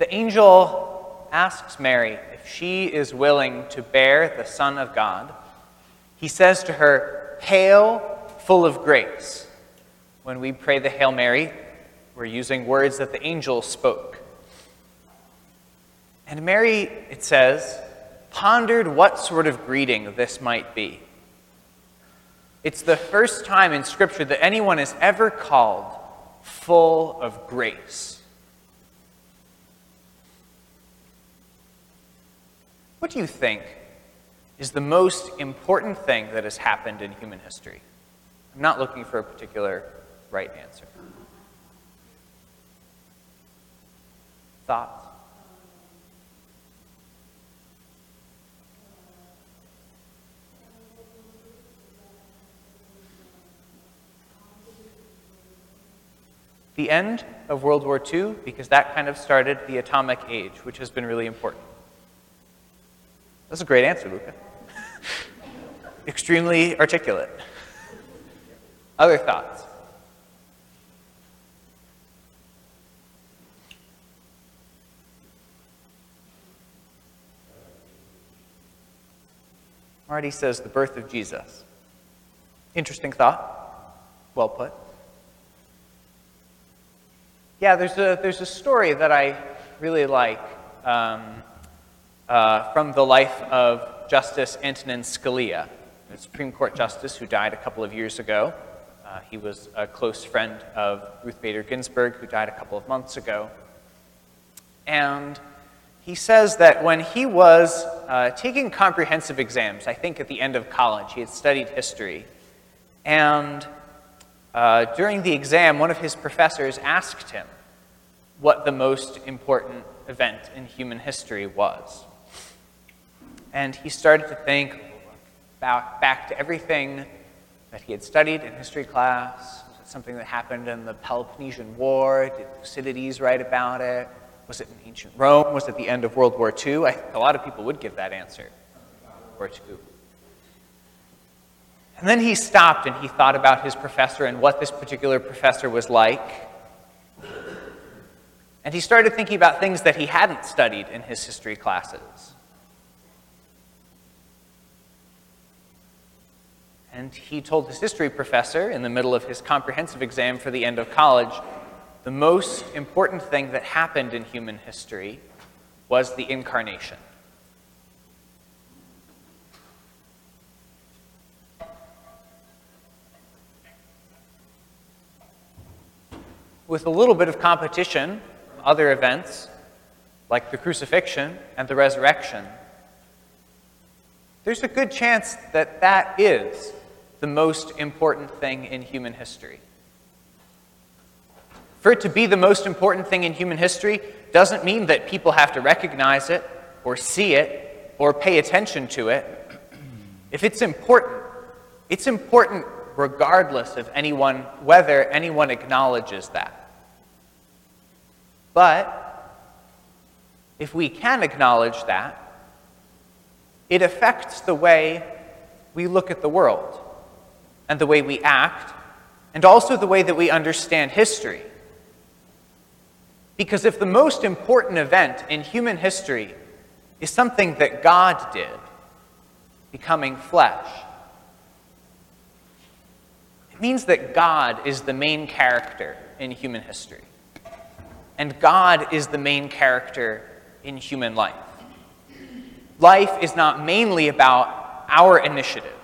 the angel asks Mary if she is willing to bear the Son of God. He says to her, Hail, full of grace. When we pray the Hail Mary, we're using words that the angel spoke. And Mary, it says, pondered what sort of greeting this might be. It's the first time in Scripture that anyone is ever called full of grace. What do you think is the most important thing that has happened in human history? I'm not looking for a particular right answer. Thoughts? the end of World War II because that kind of started the atomic age, which has been really important. That's a great answer, Luca. Extremely articulate. Other thoughts? Marty says the birth of Jesus. Interesting thought. Well put. Yeah, there's a, there's a story that I really like um, uh, from the life of Justice Antonin Scalia, a Supreme Court justice who died a couple of years ago. Uh, he was a close friend of Ruth Bader Ginsburg, who died a couple of months ago. And he says that when he was uh, taking comprehensive exams, I think at the end of college, he had studied history, and uh, during the exam, one of his professors asked him what the most important event in human history was. And he started to think about, back to everything that he had studied in history class. Was it something that happened in the Peloponnesian War? Did Thucydides write about it? Was it in ancient Rome? Was it the end of World War II? A lot of people would give that answer. World War II. And then he stopped and he thought about his professor and what this particular professor was like. And he started thinking about things that he hadn't studied in his history classes. And he told his history professor in the middle of his comprehensive exam for the end of college the most important thing that happened in human history was the incarnation. with a little bit of competition from other events, like the crucifixion and the resurrection, there's a good chance that that is the most important thing in human history. For it to be the most important thing in human history doesn't mean that people have to recognize it or see it or pay attention to it. If it's important, it's important regardless of anyone, whether anyone acknowledges that. But if we can acknowledge that, it affects the way we look at the world and the way we act and also the way that we understand history. Because if the most important event in human history is something that God did, becoming flesh, it means that God is the main character in human history and God is the main character in human life. Life is not mainly about our initiative,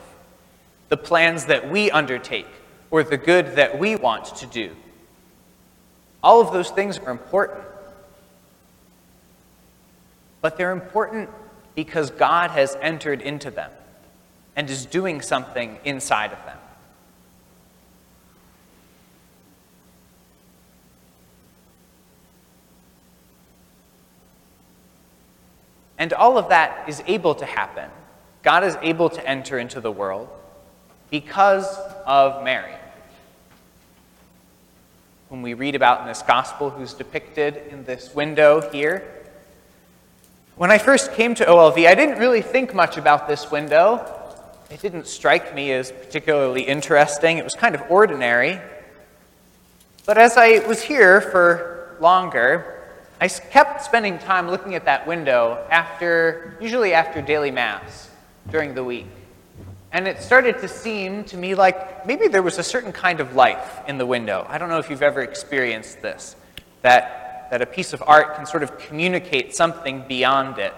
the plans that we undertake, or the good that we want to do. All of those things are important. But they're important because God has entered into them and is doing something inside of them. And all of that is able to happen. God is able to enter into the world because of Mary, whom we read about in this gospel, who's depicted in this window here. When I first came to OLV, I didn't really think much about this window. It didn't strike me as particularly interesting. It was kind of ordinary. But as I was here for longer, I kept spending time looking at that window after, usually after daily mass during the week. And it started to seem to me like maybe there was a certain kind of life in the window. I don't know if you've ever experienced this, that, that a piece of art can sort of communicate something beyond it.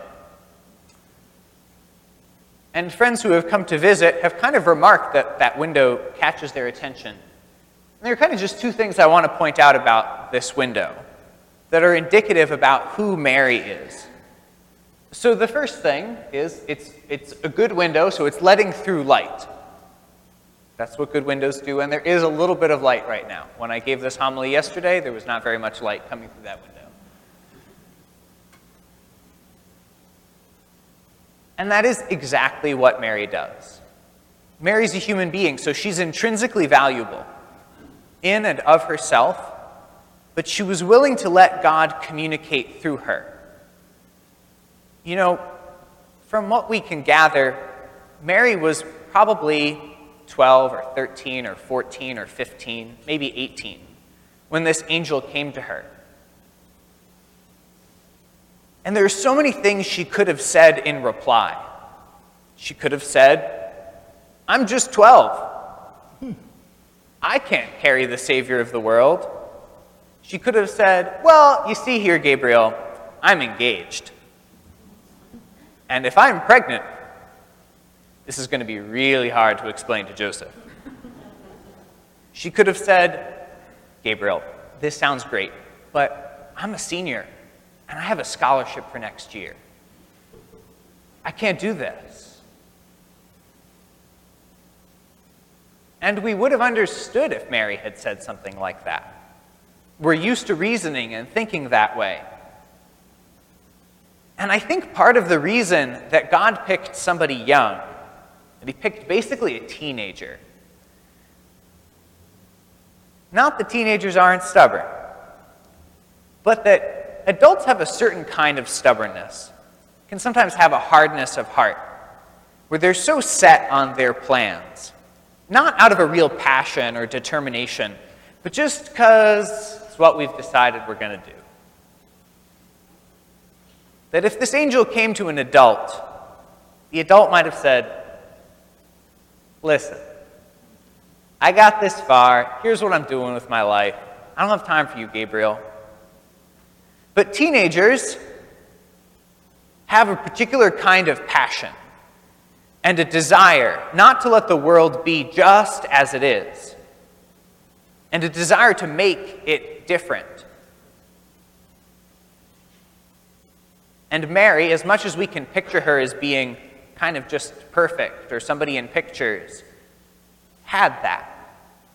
And friends who have come to visit have kind of remarked that that window catches their attention. And there are kind of just two things I want to point out about this window that are indicative about who Mary is. So the first thing is it's, it's a good window, so it's letting through light. That's what good windows do, and there is a little bit of light right now. When I gave this homily yesterday, there was not very much light coming through that window. And that is exactly what Mary does. Mary's a human being, so she's intrinsically valuable in and of herself, but she was willing to let God communicate through her. You know, from what we can gather, Mary was probably 12 or 13 or 14 or 15, maybe 18, when this angel came to her. And there are so many things she could have said in reply. She could have said, I'm just 12. I can't carry the Savior of the world. She could have said, Well, you see here, Gabriel, I'm engaged. And if I'm pregnant, this is going to be really hard to explain to Joseph. She could have said, Gabriel, this sounds great, but I'm a senior and I have a scholarship for next year. I can't do this. And we would have understood if Mary had said something like that. We're used to reasoning and thinking that way. And I think part of the reason that God picked somebody young, that He picked basically a teenager, not that teenagers aren't stubborn, but that adults have a certain kind of stubbornness, can sometimes have a hardness of heart, where they're so set on their plans, not out of a real passion or determination, but just because it's what we've decided we're going to do that if this angel came to an adult, the adult might have said, Listen, I got this far. Here's what I'm doing with my life. I don't have time for you, Gabriel. But teenagers have a particular kind of passion and a desire not to let the world be just as it is, and a desire to make it different. And Mary, as much as we can picture her as being kind of just perfect or somebody in pictures, had that.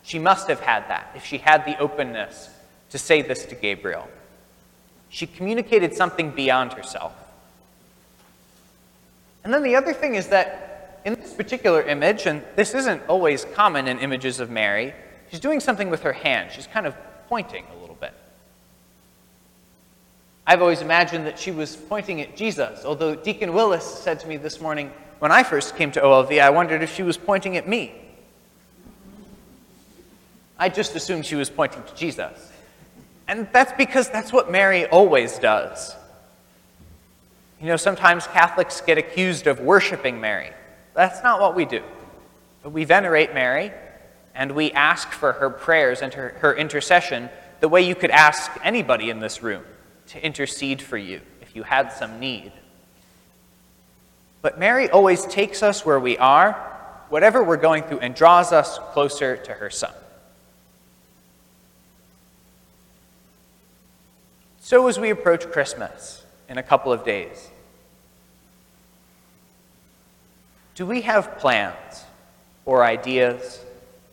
She must have had that if she had the openness to say this to Gabriel. She communicated something beyond herself. And then the other thing is that in this particular image, and this isn't always common in images of Mary, she's doing something with her hand. She's kind of pointing a little. I've always imagined that she was pointing at Jesus, although Deacon Willis said to me this morning, when I first came to OLV, I wondered if she was pointing at me. I just assumed she was pointing to Jesus. And that's because that's what Mary always does. You know, sometimes Catholics get accused of worshiping Mary. That's not what we do. We venerate Mary and we ask for her prayers and her, her intercession the way you could ask anybody in this room to intercede for you if you had some need. But Mary always takes us where we are, whatever we're going through, and draws us closer to her Son. So, as we approach Christmas in a couple of days, do we have plans or ideas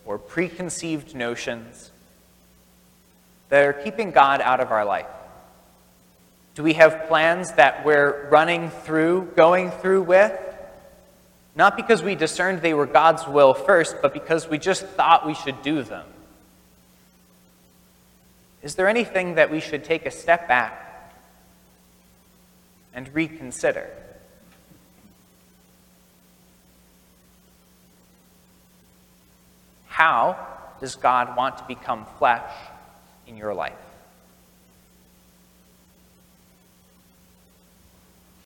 or preconceived notions that are keeping God out of our life? Do we have plans that we're running through, going through with? Not because we discerned they were God's will first, but because we just thought we should do them. Is there anything that we should take a step back and reconsider? How does God want to become flesh in your life?